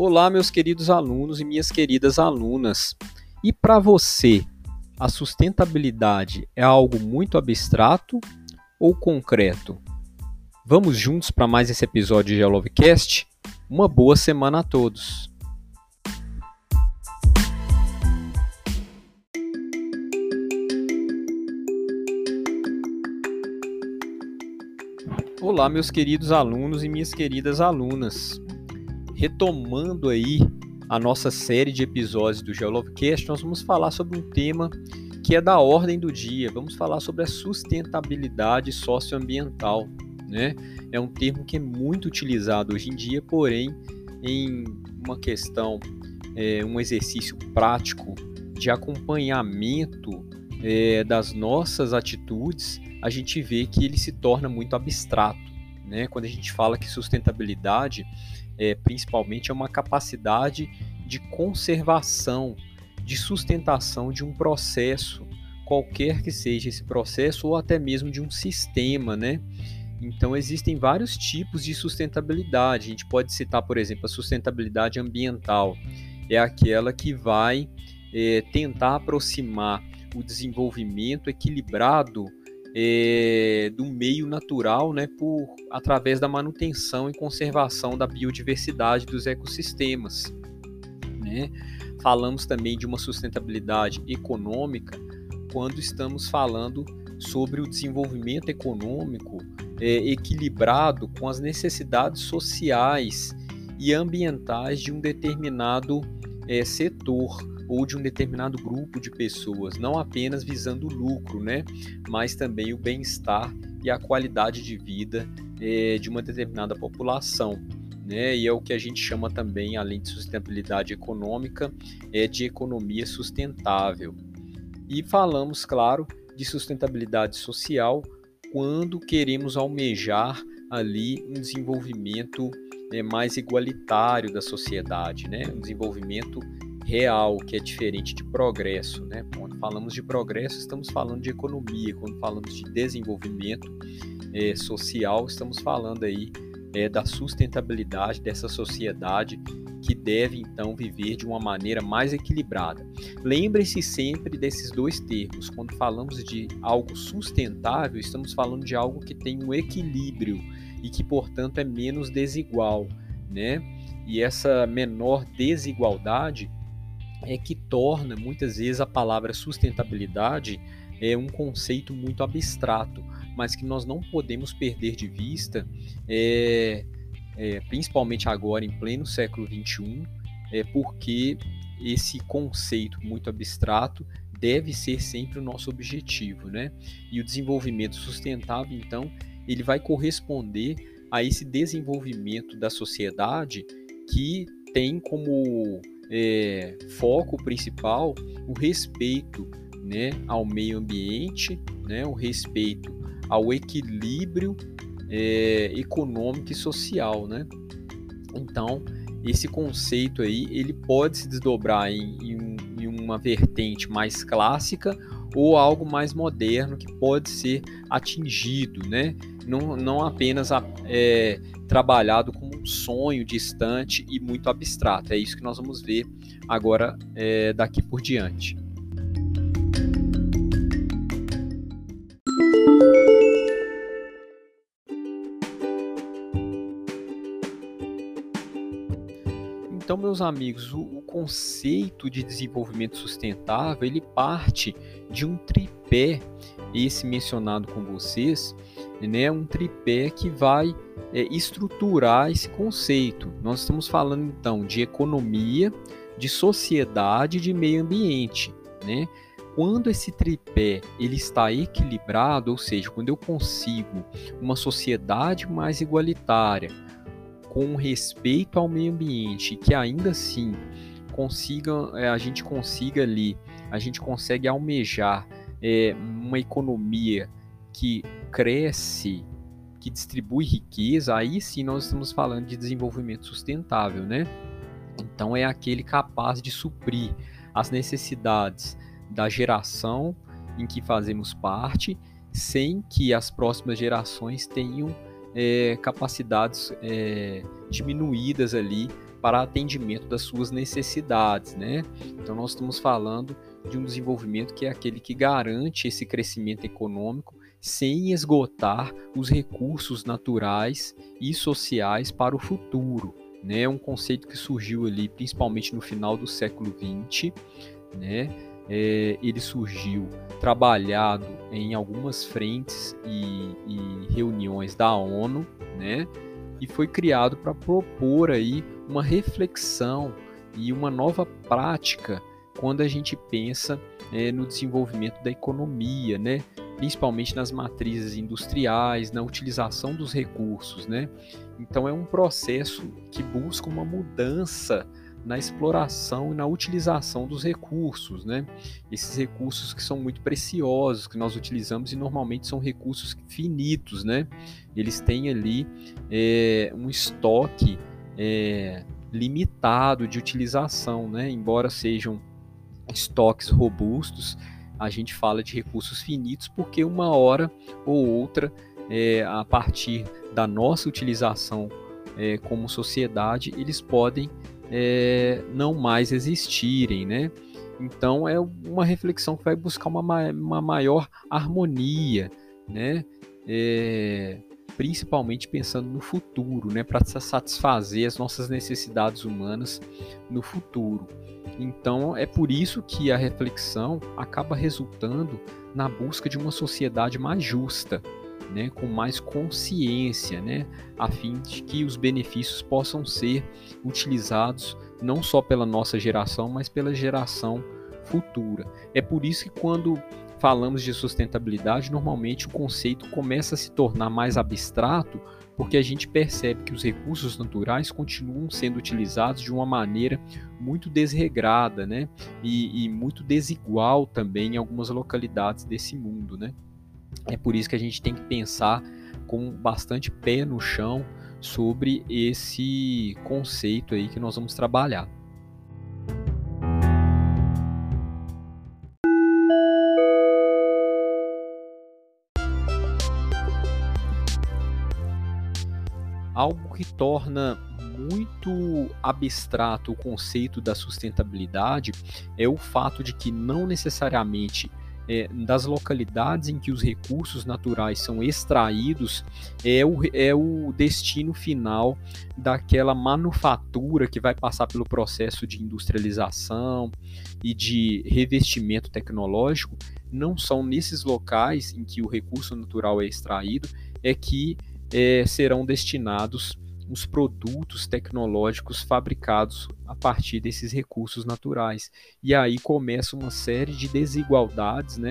Olá, meus queridos alunos e minhas queridas alunas. E para você, a sustentabilidade é algo muito abstrato ou concreto? Vamos juntos para mais esse episódio de Lovecast? Uma boa semana a todos! Olá, meus queridos alunos e minhas queridas alunas retomando aí a nossa série de episódios do Geolovecast, nós vamos falar sobre um tema que é da ordem do dia. Vamos falar sobre a sustentabilidade socioambiental. Né? É um termo que é muito utilizado hoje em dia, porém, em uma questão, é, um exercício prático de acompanhamento é, das nossas atitudes, a gente vê que ele se torna muito abstrato. Né? Quando a gente fala que sustentabilidade é, principalmente, é uma capacidade de conservação, de sustentação de um processo, qualquer que seja esse processo, ou até mesmo de um sistema, né? Então, existem vários tipos de sustentabilidade. A gente pode citar, por exemplo, a sustentabilidade ambiental. É aquela que vai é, tentar aproximar o desenvolvimento equilibrado é, do meio natural, né, por através da manutenção e conservação da biodiversidade dos ecossistemas. Né? Falamos também de uma sustentabilidade econômica quando estamos falando sobre o desenvolvimento econômico é, equilibrado com as necessidades sociais e ambientais de um determinado é, setor ou de um determinado grupo de pessoas, não apenas visando o lucro, né, mas também o bem-estar e a qualidade de vida é, de uma determinada população. Né, e é o que a gente chama também, além de sustentabilidade econômica, é de economia sustentável. E falamos, claro, de sustentabilidade social quando queremos almejar ali um desenvolvimento é, mais igualitário da sociedade, né? um desenvolvimento real, que é diferente de progresso. Né? Quando falamos de progresso, estamos falando de economia, quando falamos de desenvolvimento é, social, estamos falando aí é, da sustentabilidade dessa sociedade que deve então viver de uma maneira mais equilibrada. Lembre-se sempre desses dois termos. Quando falamos de algo sustentável, estamos falando de algo que tem um equilíbrio e que, portanto, é menos desigual, né? E essa menor desigualdade é que torna muitas vezes a palavra sustentabilidade é um conceito muito abstrato, mas que nós não podemos perder de vista, é, é, principalmente agora em pleno século XXI, é porque esse conceito muito abstrato deve ser sempre o nosso objetivo, né? E o desenvolvimento sustentável, então, ele vai corresponder a esse desenvolvimento da sociedade que tem como é, foco principal o respeito né, ao meio ambiente, né, o respeito ao equilíbrio é, econômico e social, né? Então, esse conceito aí, ele pode se desdobrar em, em, em uma vertente mais clássica ou algo mais moderno que pode ser atingido, né? Não, não apenas é, trabalhado como um sonho distante e muito abstrato. É isso que nós vamos ver agora é, daqui por diante. Então, meus amigos, o, o, conceito de desenvolvimento sustentável ele parte de um tripé, esse mencionado com vocês, né, um tripé que vai é, estruturar esse conceito. Nós estamos falando então de economia, de sociedade de meio ambiente, né? Quando esse tripé ele está equilibrado, ou seja, quando eu consigo uma sociedade mais igualitária, com respeito ao meio ambiente, que ainda assim consiga, é, a gente consiga ali, a gente consegue almejar é, uma economia que cresce, que distribui riqueza, aí sim nós estamos falando de desenvolvimento sustentável, né? Então é aquele capaz de suprir as necessidades da geração em que fazemos parte, sem que as próximas gerações tenham é, capacidades é, diminuídas ali para atendimento das suas necessidades, né? Então nós estamos falando de um desenvolvimento que é aquele que garante esse crescimento econômico sem esgotar os recursos naturais e sociais para o futuro. Né? É um conceito que surgiu ali principalmente no final do século XX, né? É, ele surgiu trabalhado em algumas frentes e, e reuniões da ONU, né? E foi criado para propor aí uma reflexão e uma nova prática quando a gente pensa é, no desenvolvimento da economia, né? Principalmente nas matrizes industriais, na utilização dos recursos. Né? Então, é um processo que busca uma mudança na exploração e na utilização dos recursos, né? Esses recursos que são muito preciosos, que nós utilizamos e normalmente são recursos finitos, né? Eles têm ali é, um estoque é, limitado de utilização, né? Embora sejam estoques robustos, a gente fala de recursos finitos porque uma hora ou outra, é, a partir da nossa utilização é, como sociedade, eles podem é, não mais existirem, né? Então é uma reflexão que vai buscar uma, uma maior harmonia, né? É, principalmente pensando no futuro, né? Para satisfazer as nossas necessidades humanas no futuro. Então é por isso que a reflexão acaba resultando na busca de uma sociedade mais justa, né, com mais consciência, né, a fim de que os benefícios possam ser utilizados não só pela nossa geração, mas pela geração futura. É por isso que quando falamos de sustentabilidade, normalmente o conceito começa a se tornar mais abstrato porque a gente percebe que os recursos naturais continuam sendo utilizados de uma maneira muito desregrada, né? E, e, muito desigual também em algumas localidades desse mundo, né? É por isso que a gente tem que pensar com bastante pé no chão sobre esse conceito aí que nós vamos trabalhar. Algo que torna muito abstrato o conceito da sustentabilidade é o fato de que não necessariamente é, das localidades em que os recursos naturais são extraídos é o, é o destino final daquela manufatura que vai passar pelo processo de industrialização e de revestimento tecnológico. Não são nesses locais em que o recurso natural é extraído é que é, serão destinados os produtos tecnológicos fabricados a partir desses recursos naturais. E aí começa uma série de desigualdades né,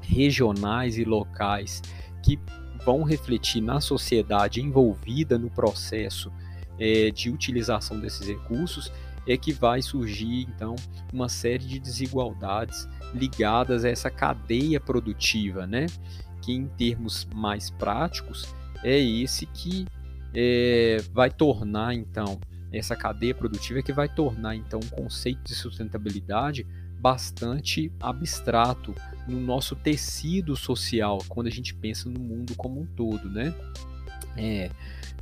regionais e locais que vão refletir na sociedade envolvida no processo é, de utilização desses recursos, é que vai surgir então uma série de desigualdades ligadas a essa cadeia produtiva, né? Que em termos mais práticos é esse que é, vai tornar então essa cadeia produtiva que vai tornar então o conceito de sustentabilidade bastante abstrato no nosso tecido social quando a gente pensa no mundo como um todo, né? É,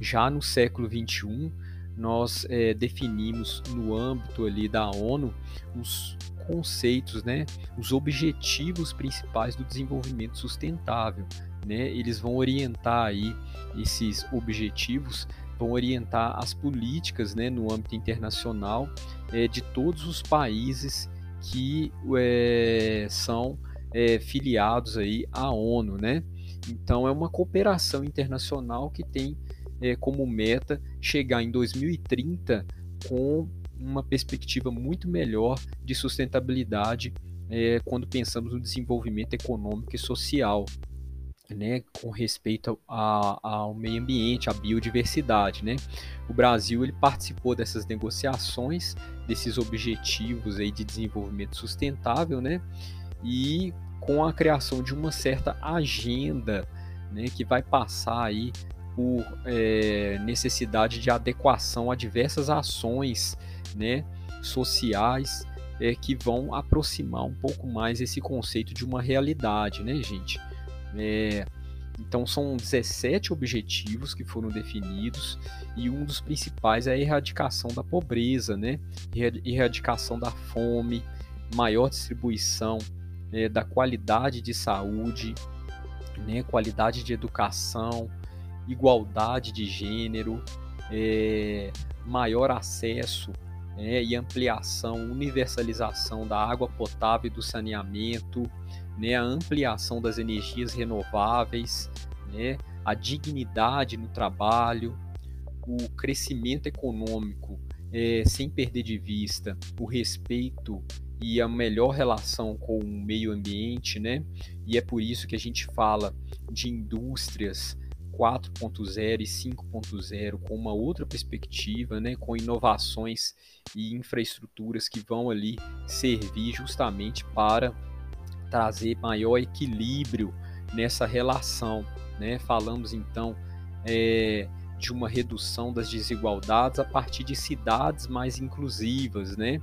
já no século 21 nós é, definimos no âmbito ali da ONU os conceitos, né, os objetivos principais do desenvolvimento sustentável né, eles vão orientar aí esses objetivos, vão orientar as políticas né, no âmbito internacional é, de todos os países que é, são é, filiados aí à ONU, né? Então é uma cooperação internacional que tem é, como meta chegar em 2030 com uma perspectiva muito melhor de sustentabilidade é, quando pensamos no desenvolvimento econômico e social né, com respeito a, ao meio ambiente, à biodiversidade, né? O Brasil ele participou dessas negociações, desses objetivos aí de desenvolvimento sustentável, né? E com a criação de uma certa agenda, né, que vai passar aí por é, necessidade de adequação a diversas ações, né, sociais é, que vão aproximar um pouco mais esse conceito de uma realidade, né, gente? É, Então são 17 objetivos que foram definidos e um dos principais é a erradicação da pobreza, né? erradicação da fome, maior distribuição é, da qualidade de saúde, né? qualidade de educação, igualdade de gênero, é, maior acesso né? e ampliação, universalização da água potável e do saneamento, né, a ampliação das energias renováveis, né, a dignidade no trabalho, o crescimento econômico, é, sem perder de vista o respeito e a melhor relação com o meio ambiente, né? E é por isso que a gente fala de indústrias 4.0 e 5.0 com uma outra perspectiva, né, com inovações e infraestruturas que vão ali servir justamente para trazer maior equilíbrio nessa relação. Né? Falamos então é, de uma redução das desigualdades a partir de cidades mais inclusivas, né?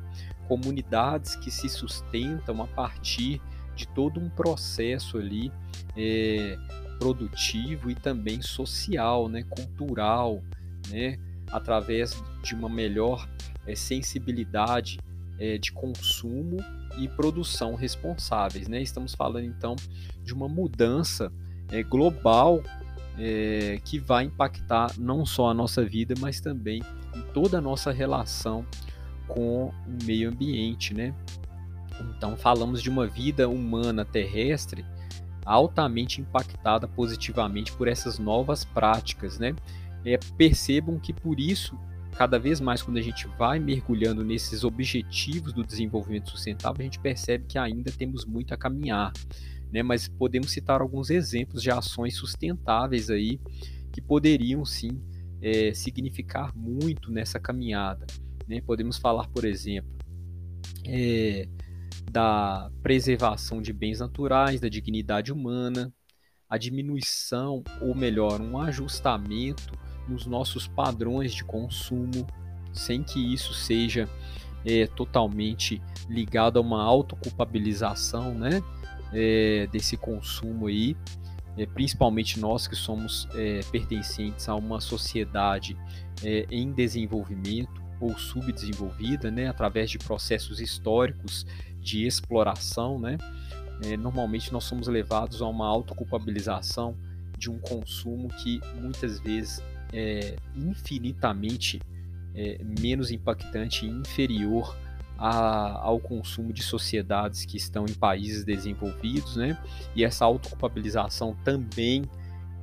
comunidades que se sustentam a partir de todo um processo ali é, produtivo e também social, né? cultural, né? através de uma melhor é, sensibilidade é, de consumo e produção responsáveis. Né? Estamos falando então de uma mudança é, global é, que vai impactar não só a nossa vida, mas também toda a nossa relação com o meio ambiente. Né? Então, falamos de uma vida humana terrestre altamente impactada positivamente por essas novas práticas. Né? É, percebam que por isso cada vez mais quando a gente vai mergulhando nesses objetivos do desenvolvimento sustentável, a gente percebe que ainda temos muito a caminhar, né? Mas podemos citar alguns exemplos de ações sustentáveis aí que poderiam sim é, significar muito nessa caminhada. Né? Podemos falar, por exemplo, é, da preservação de bens naturais, da dignidade humana, a diminuição, ou melhor, um ajustamento nos nossos padrões de consumo, sem que isso seja é, totalmente ligado a uma autoculpabilização né, é, desse consumo aí, é, principalmente nós que somos é, pertencentes a uma sociedade é, em desenvolvimento ou subdesenvolvida, né, através de processos históricos de exploração, né, é, normalmente nós somos levados a uma autoculpabilização de um consumo que muitas vezes é, infinitamente é, menos impactante e inferior a, ao consumo de sociedades que estão em países desenvolvidos, né? E essa autoculpabilização também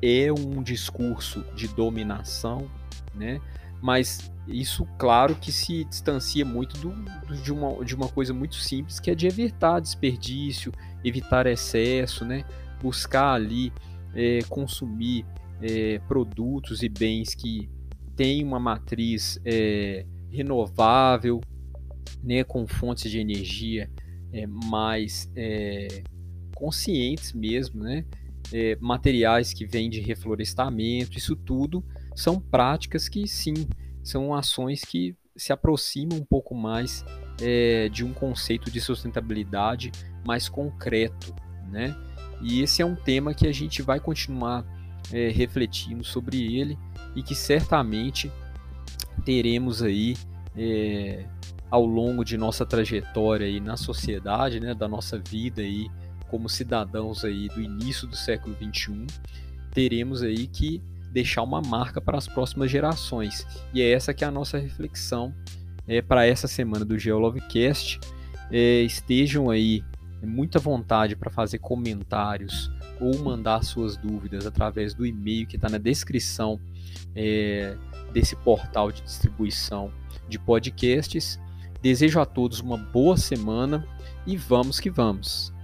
é um discurso de dominação, né? Mas isso, claro, que se distancia muito do, do, de, uma, de uma coisa muito simples, que é de evitar desperdício, evitar excesso, né? Buscar ali é, consumir é, produtos e bens que têm uma matriz é, renovável, né, com fontes de energia é, mais é, conscientes mesmo, né, é, materiais que vêm de reflorestamento, isso tudo são práticas que sim, são ações que se aproximam um pouco mais é, de um conceito de sustentabilidade mais concreto, né? E esse é um tema que a gente vai continuar é, refletindo sobre ele e que certamente teremos aí é, ao longo de nossa trajetória aí na sociedade, né, da nossa vida aí como cidadãos aí do início do século 21, teremos aí que deixar uma marca para as próximas gerações. E é essa que é a nossa reflexão é, para essa semana do Geolovecast. É, estejam aí muita vontade para fazer comentários ou mandar suas dúvidas através do e-mail que está na descrição é, desse portal de distribuição de podcasts. Desejo a todos uma boa semana e vamos que vamos!